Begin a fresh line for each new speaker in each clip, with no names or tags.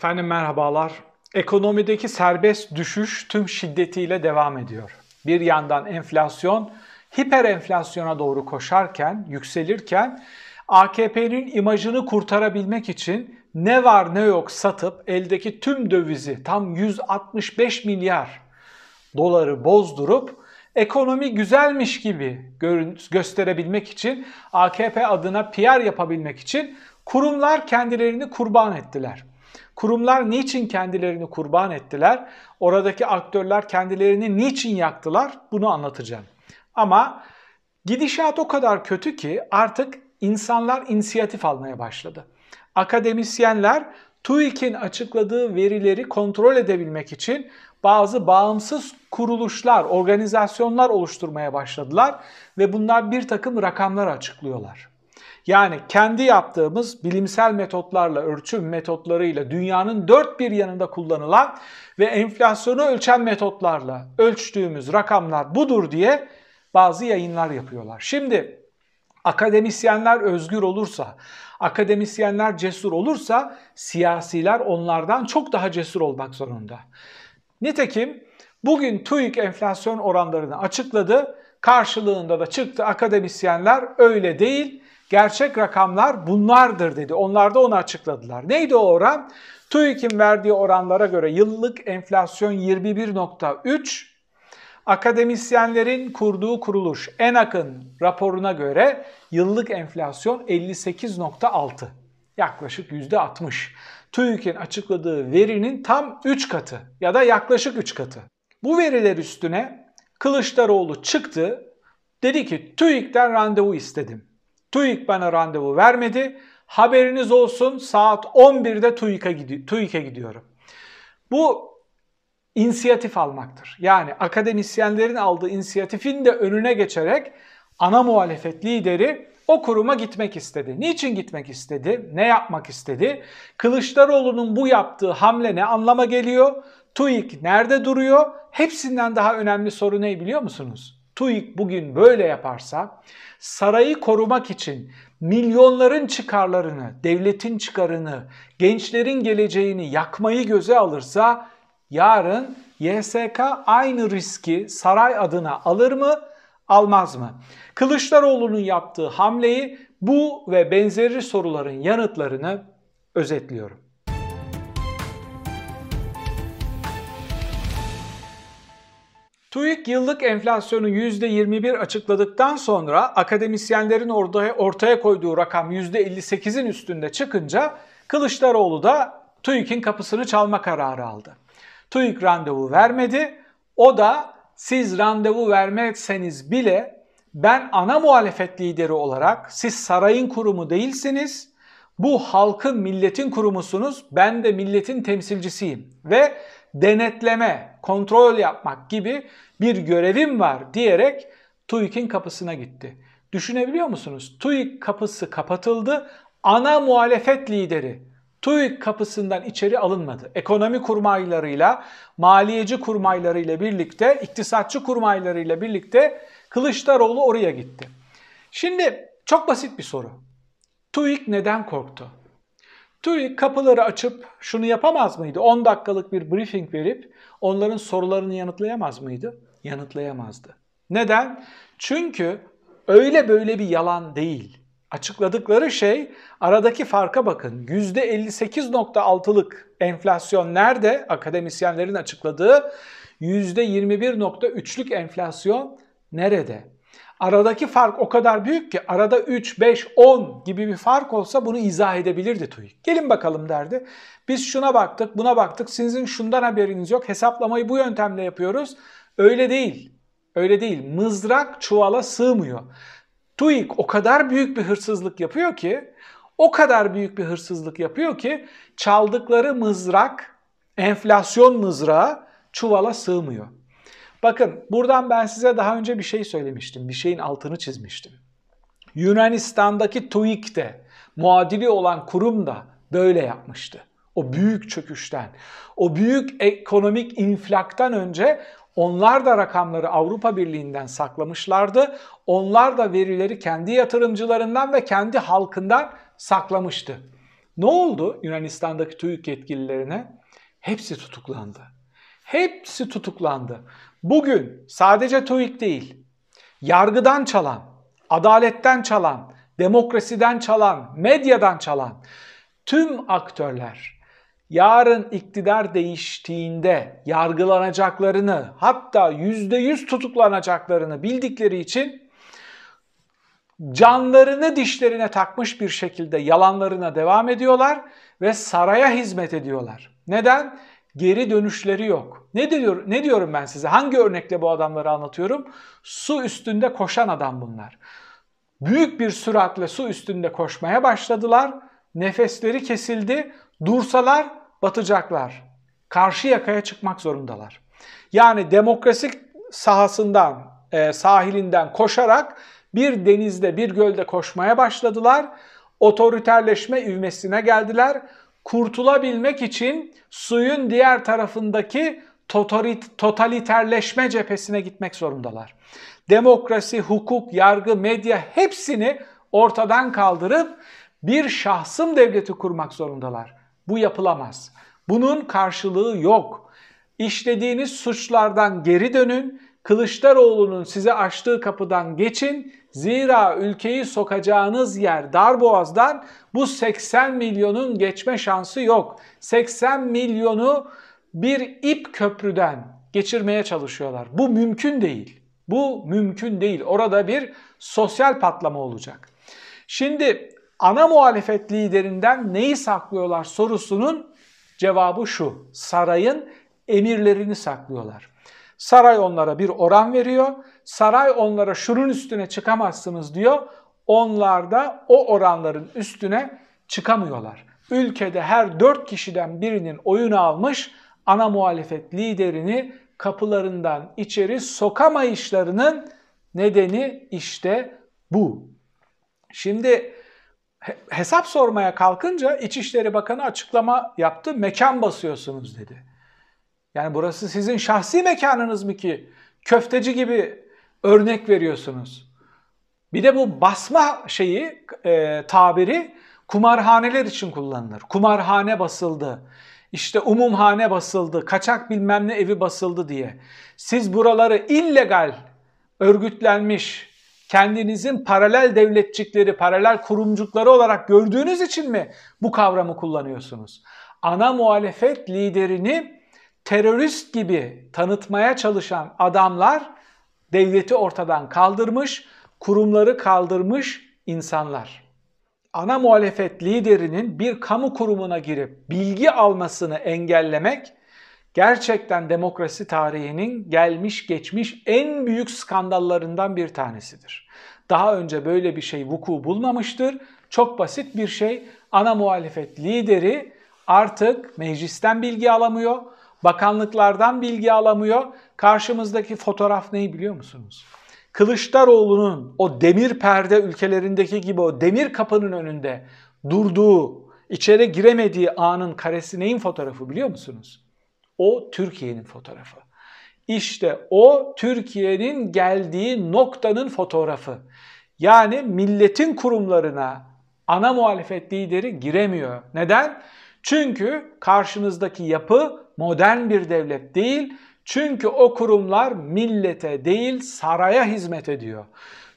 Efendim merhabalar. Ekonomideki serbest düşüş tüm şiddetiyle devam ediyor. Bir yandan enflasyon hiper enflasyona doğru koşarken, yükselirken AKP'nin imajını kurtarabilmek için ne var ne yok satıp eldeki tüm dövizi tam 165 milyar doları bozdurup ekonomi güzelmiş gibi gösterebilmek için AKP adına PR yapabilmek için kurumlar kendilerini kurban ettiler. Kurumlar niçin kendilerini kurban ettiler? Oradaki aktörler kendilerini niçin yaktılar? Bunu anlatacağım. Ama gidişat o kadar kötü ki artık insanlar inisiyatif almaya başladı. Akademisyenler TÜİK'in açıkladığı verileri kontrol edebilmek için bazı bağımsız kuruluşlar, organizasyonlar oluşturmaya başladılar ve bunlar bir takım rakamlar açıklıyorlar. Yani kendi yaptığımız bilimsel metotlarla, ölçüm metotlarıyla dünyanın dört bir yanında kullanılan ve enflasyonu ölçen metotlarla ölçtüğümüz rakamlar budur diye bazı yayınlar yapıyorlar. Şimdi akademisyenler özgür olursa, akademisyenler cesur olursa siyasiler onlardan çok daha cesur olmak zorunda. Nitekim bugün TÜİK enflasyon oranlarını açıkladı. Karşılığında da çıktı akademisyenler öyle değil Gerçek rakamlar bunlardır dedi. Onlar da onu açıkladılar. Neydi o oran? TÜİK'in verdiği oranlara göre yıllık enflasyon 21.3, akademisyenlerin kurduğu kuruluş en akın raporuna göre yıllık enflasyon 58.6. Yaklaşık %60. TÜİK'in açıkladığı verinin tam 3 katı ya da yaklaşık 3 katı. Bu veriler üstüne Kılıçdaroğlu çıktı, dedi ki TÜİK'ten randevu istedim. TÜİK bana randevu vermedi. Haberiniz olsun saat 11'de TÜİK'e gidi TÜİK'e gidiyorum. Bu inisiyatif almaktır. Yani akademisyenlerin aldığı inisiyatifin de önüne geçerek ana muhalefet lideri o kuruma gitmek istedi. Niçin gitmek istedi? Ne yapmak istedi? Kılıçdaroğlu'nun bu yaptığı hamle ne anlama geliyor? TÜİK nerede duruyor? Hepsinden daha önemli soru ne biliyor musunuz? TÜİK bugün böyle yaparsa sarayı korumak için milyonların çıkarlarını, devletin çıkarını, gençlerin geleceğini yakmayı göze alırsa yarın YSK aynı riski saray adına alır mı, almaz mı? Kılıçdaroğlu'nun yaptığı hamleyi bu ve benzeri soruların yanıtlarını özetliyorum. TÜİK yıllık enflasyonu %21 açıkladıktan sonra akademisyenlerin orada ortaya koyduğu rakam %58'in üstünde çıkınca Kılıçdaroğlu da TÜİK'in kapısını çalma kararı aldı. TÜİK randevu vermedi. O da siz randevu vermezseniz bile ben ana muhalefet lideri olarak siz sarayın kurumu değilsiniz. Bu halkın, milletin kurumusunuz. Ben de milletin temsilcisiyim ve denetleme, kontrol yapmak gibi bir görevim var diyerek TÜİK'in kapısına gitti. Düşünebiliyor musunuz? TÜİK kapısı kapatıldı. Ana muhalefet lideri TÜİK kapısından içeri alınmadı. Ekonomi kurmaylarıyla, maliyeci kurmaylarıyla birlikte, iktisatçı kurmaylarıyla birlikte Kılıçdaroğlu oraya gitti. Şimdi çok basit bir soru. TÜİK neden korktu? TÜİK kapıları açıp şunu yapamaz mıydı? 10 dakikalık bir briefing verip onların sorularını yanıtlayamaz mıydı? Yanıtlayamazdı. Neden? Çünkü öyle böyle bir yalan değil. Açıkladıkları şey aradaki farka bakın. %58.6'lık enflasyon nerede? Akademisyenlerin açıkladığı %21.3'lük enflasyon nerede? Aradaki fark o kadar büyük ki arada 3, 5, 10 gibi bir fark olsa bunu izah edebilirdi TÜİK. Gelin bakalım derdi. Biz şuna baktık, buna baktık. Sizin şundan haberiniz yok. Hesaplamayı bu yöntemle yapıyoruz. Öyle değil. Öyle değil. Mızrak çuvala sığmıyor. TÜİK o kadar büyük bir hırsızlık yapıyor ki, o kadar büyük bir hırsızlık yapıyor ki çaldıkları mızrak, enflasyon mızrağı çuvala sığmıyor. Bakın buradan ben size daha önce bir şey söylemiştim. Bir şeyin altını çizmiştim. Yunanistan'daki TÜİK de muadili olan kurum da böyle yapmıştı. O büyük çöküşten, o büyük ekonomik inflaktan önce onlar da rakamları Avrupa Birliği'nden saklamışlardı. Onlar da verileri kendi yatırımcılarından ve kendi halkından saklamıştı. Ne oldu Yunanistan'daki TÜİK yetkililerine? Hepsi tutuklandı. Hepsi tutuklandı. Bugün sadece TÜİK değil, yargıdan çalan, adaletten çalan, demokrasiden çalan, medyadan çalan tüm aktörler yarın iktidar değiştiğinde yargılanacaklarını hatta yüzde yüz tutuklanacaklarını bildikleri için canlarını dişlerine takmış bir şekilde yalanlarına devam ediyorlar ve saraya hizmet ediyorlar. Neden? Geri dönüşleri yok. Ne diyor ne diyorum ben size? Hangi örnekle bu adamları anlatıyorum? Su üstünde koşan adam bunlar. Büyük bir süratle su üstünde koşmaya başladılar. Nefesleri kesildi. Dursalar batacaklar. Karşı yakaya çıkmak zorundalar. Yani demokrasi sahasından, e, sahilinden koşarak bir denizde, bir gölde koşmaya başladılar. Otoriterleşme ivmesine geldiler. Kurtulabilmek için suyun diğer tarafındaki totaliterleşme cephesine gitmek zorundalar. Demokrasi, hukuk, yargı, medya hepsini ortadan kaldırıp bir şahsım devleti kurmak zorundalar. Bu yapılamaz. Bunun karşılığı yok. İşlediğiniz suçlardan geri dönün. Kılıçdaroğlu'nun size açtığı kapıdan geçin. Zira ülkeyi sokacağınız yer Darboğaz'dan bu 80 milyonun geçme şansı yok. 80 milyonu bir ip köprüden geçirmeye çalışıyorlar. Bu mümkün değil. Bu mümkün değil. Orada bir sosyal patlama olacak. Şimdi ana muhalefet liderinden neyi saklıyorlar sorusunun cevabı şu. Sarayın emirlerini saklıyorlar. Saray onlara bir oran veriyor. Saray onlara şunun üstüne çıkamazsınız diyor. Onlar da o oranların üstüne çıkamıyorlar. Ülkede her dört kişiden birinin oyunu almış ana muhalefet liderini kapılarından içeri sokamayışlarının nedeni işte bu. Şimdi hesap sormaya kalkınca İçişleri Bakanı açıklama yaptı. Mekan basıyorsunuz dedi. Yani burası sizin şahsi mekanınız mı ki? Köfteci gibi örnek veriyorsunuz. Bir de bu basma şeyi, e, tabiri kumarhaneler için kullanılır. Kumarhane basıldı. İşte umumhane basıldı, kaçak bilmem ne evi basıldı diye. Siz buraları illegal, örgütlenmiş, kendinizin paralel devletçikleri, paralel kurumcukları olarak gördüğünüz için mi bu kavramı kullanıyorsunuz? Ana muhalefet liderini terörist gibi tanıtmaya çalışan adamlar devleti ortadan kaldırmış, kurumları kaldırmış insanlar. Ana muhalefet liderinin bir kamu kurumuna girip bilgi almasını engellemek gerçekten demokrasi tarihinin gelmiş geçmiş en büyük skandallarından bir tanesidir. Daha önce böyle bir şey vuku bulmamıştır. Çok basit bir şey. Ana muhalefet lideri artık meclisten bilgi alamıyor, bakanlıklardan bilgi alamıyor. Karşımızdaki fotoğraf neyi biliyor musunuz? Kılıçdaroğlu'nun o demir perde ülkelerindeki gibi o demir kapının önünde durduğu, içeri giremediği anın karesi neyin fotoğrafı biliyor musunuz? O Türkiye'nin fotoğrafı. İşte o Türkiye'nin geldiği noktanın fotoğrafı. Yani milletin kurumlarına ana muhalefet lideri giremiyor. Neden? Çünkü karşınızdaki yapı modern bir devlet değil. Çünkü o kurumlar millete değil saraya hizmet ediyor.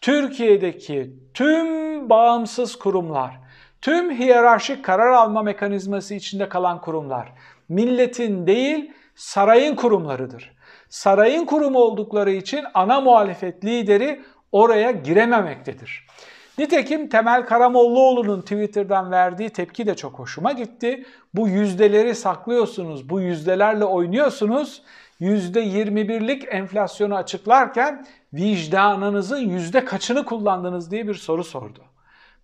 Türkiye'deki tüm bağımsız kurumlar, tüm hiyerarşik karar alma mekanizması içinde kalan kurumlar milletin değil sarayın kurumlarıdır. Sarayın kurumu oldukları için ana muhalefet lideri oraya girememektedir. Nitekim Temel Karamollaoğlu'nun Twitter'dan verdiği tepki de çok hoşuma gitti. Bu yüzdeleri saklıyorsunuz, bu yüzdelerle oynuyorsunuz. %21'lik enflasyonu açıklarken vicdanınızın yüzde kaçını kullandınız diye bir soru sordu.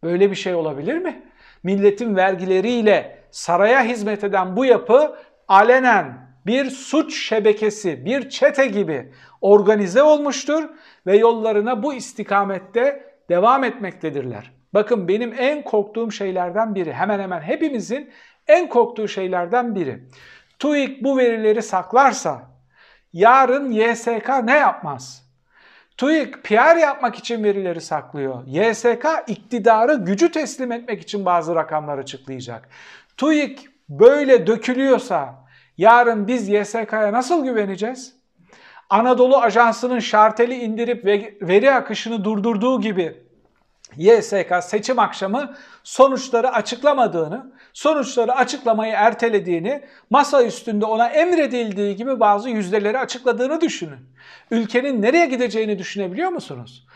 Böyle bir şey olabilir mi? Milletin vergileriyle saraya hizmet eden bu yapı alenen bir suç şebekesi, bir çete gibi organize olmuştur ve yollarına bu istikamette devam etmektedirler. Bakın benim en korktuğum şeylerden biri, hemen hemen hepimizin en korktuğu şeylerden biri. TÜİK bu verileri saklarsa yarın YSK ne yapmaz? TÜİK PR yapmak için verileri saklıyor. YSK iktidarı gücü teslim etmek için bazı rakamlar açıklayacak. TÜİK böyle dökülüyorsa yarın biz YSK'ya nasıl güveneceğiz? Anadolu Ajansı'nın şarteli indirip veri akışını durdurduğu gibi YSK seçim akşamı sonuçları açıklamadığını, sonuçları açıklamayı ertelediğini, masa üstünde ona emredildiği gibi bazı yüzdeleri açıkladığını düşünün. Ülkenin nereye gideceğini düşünebiliyor musunuz?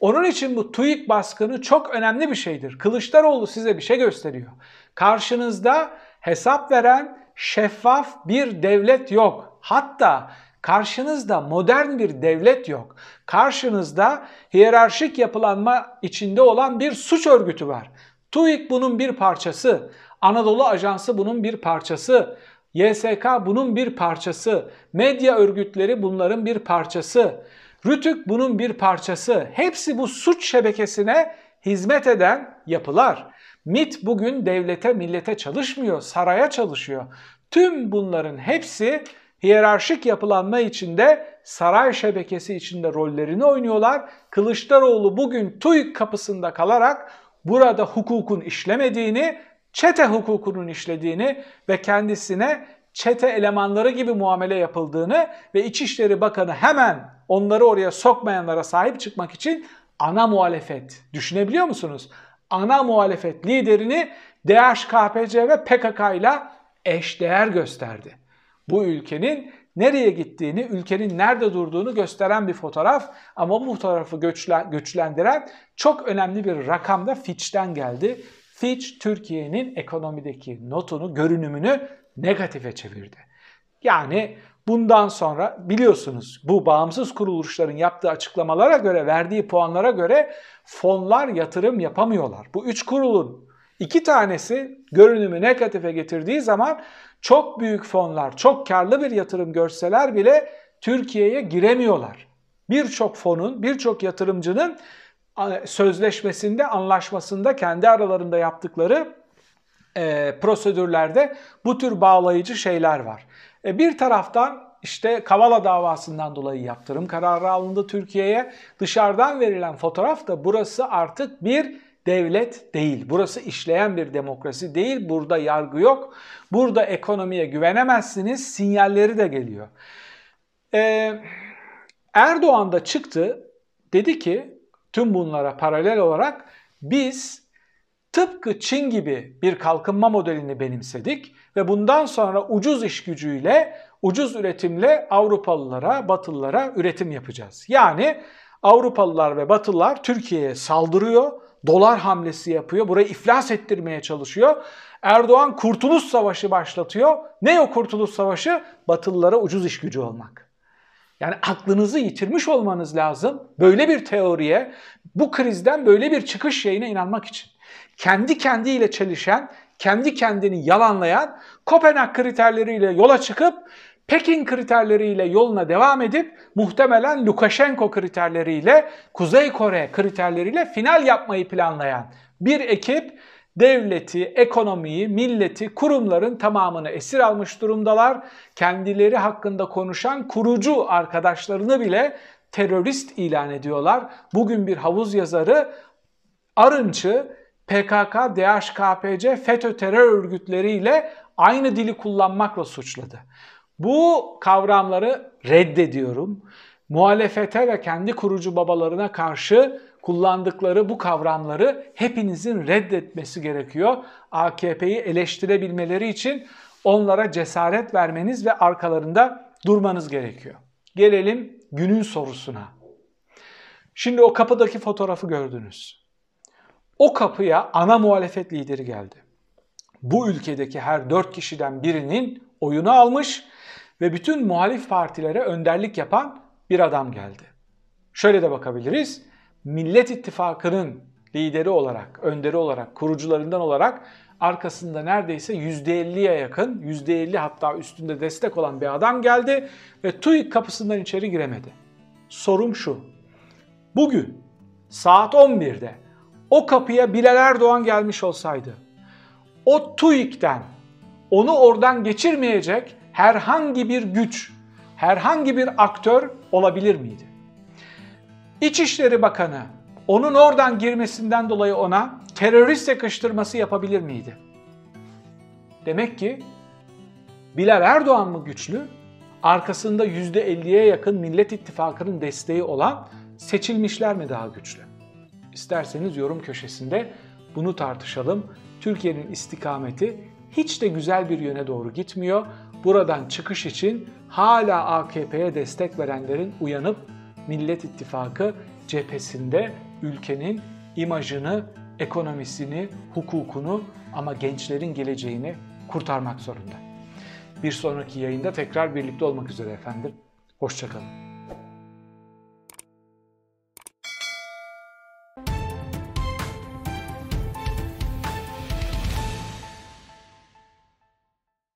Onun için bu TÜİK baskını çok önemli bir şeydir. Kılıçdaroğlu size bir şey gösteriyor. Karşınızda hesap veren şeffaf bir devlet yok. Hatta Karşınızda modern bir devlet yok. Karşınızda hiyerarşik yapılanma içinde olan bir suç örgütü var. TÜİK bunun bir parçası. Anadolu Ajansı bunun bir parçası. YSK bunun bir parçası. Medya örgütleri bunların bir parçası. Rütük bunun bir parçası. Hepsi bu suç şebekesine hizmet eden yapılar. MIT bugün devlete, millete çalışmıyor, saraya çalışıyor. Tüm bunların hepsi hiyerarşik yapılanma içinde saray şebekesi içinde rollerini oynuyorlar. Kılıçdaroğlu bugün TÜİK kapısında kalarak burada hukukun işlemediğini, çete hukukunun işlediğini ve kendisine çete elemanları gibi muamele yapıldığını ve İçişleri Bakanı hemen onları oraya sokmayanlara sahip çıkmak için ana muhalefet. Düşünebiliyor musunuz? Ana muhalefet liderini DHKPC ve PKK ile eşdeğer gösterdi bu ülkenin nereye gittiğini, ülkenin nerede durduğunu gösteren bir fotoğraf ama bu fotoğrafı güçlendiren çok önemli bir rakam da Fitch'ten geldi. Fitch Türkiye'nin ekonomideki notunu, görünümünü negatife çevirdi. Yani bundan sonra biliyorsunuz bu bağımsız kuruluşların yaptığı açıklamalara göre, verdiği puanlara göre fonlar yatırım yapamıyorlar. Bu üç kurulun iki tanesi görünümü negatife getirdiği zaman çok büyük fonlar, çok karlı bir yatırım görseler bile Türkiye'ye giremiyorlar. Birçok fonun, birçok yatırımcının sözleşmesinde, anlaşmasında kendi aralarında yaptıkları e, prosedürlerde bu tür bağlayıcı şeyler var. E, bir taraftan işte Kavala davasından dolayı yaptırım kararı alındı Türkiye'ye. Dışarıdan verilen fotoğraf da burası artık bir devlet değil. Burası işleyen bir demokrasi değil. Burada yargı yok. Burada ekonomiye güvenemezsiniz. Sinyalleri de geliyor. Ee, Erdoğan da çıktı. Dedi ki tüm bunlara paralel olarak biz tıpkı Çin gibi bir kalkınma modelini benimsedik ve bundan sonra ucuz iş gücüyle, ucuz üretimle Avrupalılara, Batılılara üretim yapacağız. Yani Avrupalılar ve Batılılar Türkiye'ye saldırıyor dolar hamlesi yapıyor. Burayı iflas ettirmeye çalışıyor. Erdoğan kurtuluş savaşı başlatıyor. Ne o kurtuluş savaşı? Batılılara ucuz iş gücü olmak. Yani aklınızı yitirmiş olmanız lazım böyle bir teoriye, bu krizden böyle bir çıkış şeyine inanmak için. Kendi kendiyle çelişen, kendi kendini yalanlayan, Kopenhag kriterleriyle yola çıkıp Pekin kriterleriyle yoluna devam edip muhtemelen Lukashenko kriterleriyle, Kuzey Kore kriterleriyle final yapmayı planlayan bir ekip devleti, ekonomiyi, milleti, kurumların tamamını esir almış durumdalar. Kendileri hakkında konuşan kurucu arkadaşlarını bile terörist ilan ediyorlar. Bugün bir havuz yazarı Arınç'ı PKK, DHKPC, FETÖ terör örgütleriyle aynı dili kullanmakla suçladı. Bu kavramları reddediyorum. Muhalefete ve kendi kurucu babalarına karşı kullandıkları bu kavramları hepinizin reddetmesi gerekiyor. AKP'yi eleştirebilmeleri için onlara cesaret vermeniz ve arkalarında durmanız gerekiyor. Gelelim günün sorusuna. Şimdi o kapıdaki fotoğrafı gördünüz. O kapıya ana muhalefet lideri geldi. Bu ülkedeki her dört kişiden birinin oyunu almış ve bütün muhalif partilere önderlik yapan bir adam geldi. Şöyle de bakabiliriz. Millet İttifakı'nın lideri olarak, önderi olarak, kurucularından olarak arkasında neredeyse %50'ye yakın, %50 hatta üstünde destek olan bir adam geldi ve TÜİK kapısından içeri giremedi. Sorum şu. Bugün saat 11'de o kapıya Bilal Erdoğan gelmiş olsaydı o TÜİK'ten onu oradan geçirmeyecek herhangi bir güç, herhangi bir aktör olabilir miydi? İçişleri Bakanı onun oradan girmesinden dolayı ona terörist yakıştırması yapabilir miydi? Demek ki Bilal Erdoğan mı güçlü? Arkasında %50'ye yakın Millet İttifakı'nın desteği olan seçilmişler mi daha güçlü? İsterseniz yorum köşesinde bunu tartışalım. Türkiye'nin istikameti hiç de güzel bir yöne doğru gitmiyor. Buradan çıkış için hala AKP'ye destek verenlerin uyanıp Millet İttifakı cephesinde ülkenin imajını, ekonomisini, hukukunu ama gençlerin geleceğini kurtarmak zorunda. Bir sonraki yayında tekrar birlikte olmak üzere efendim. Hoşçakalın.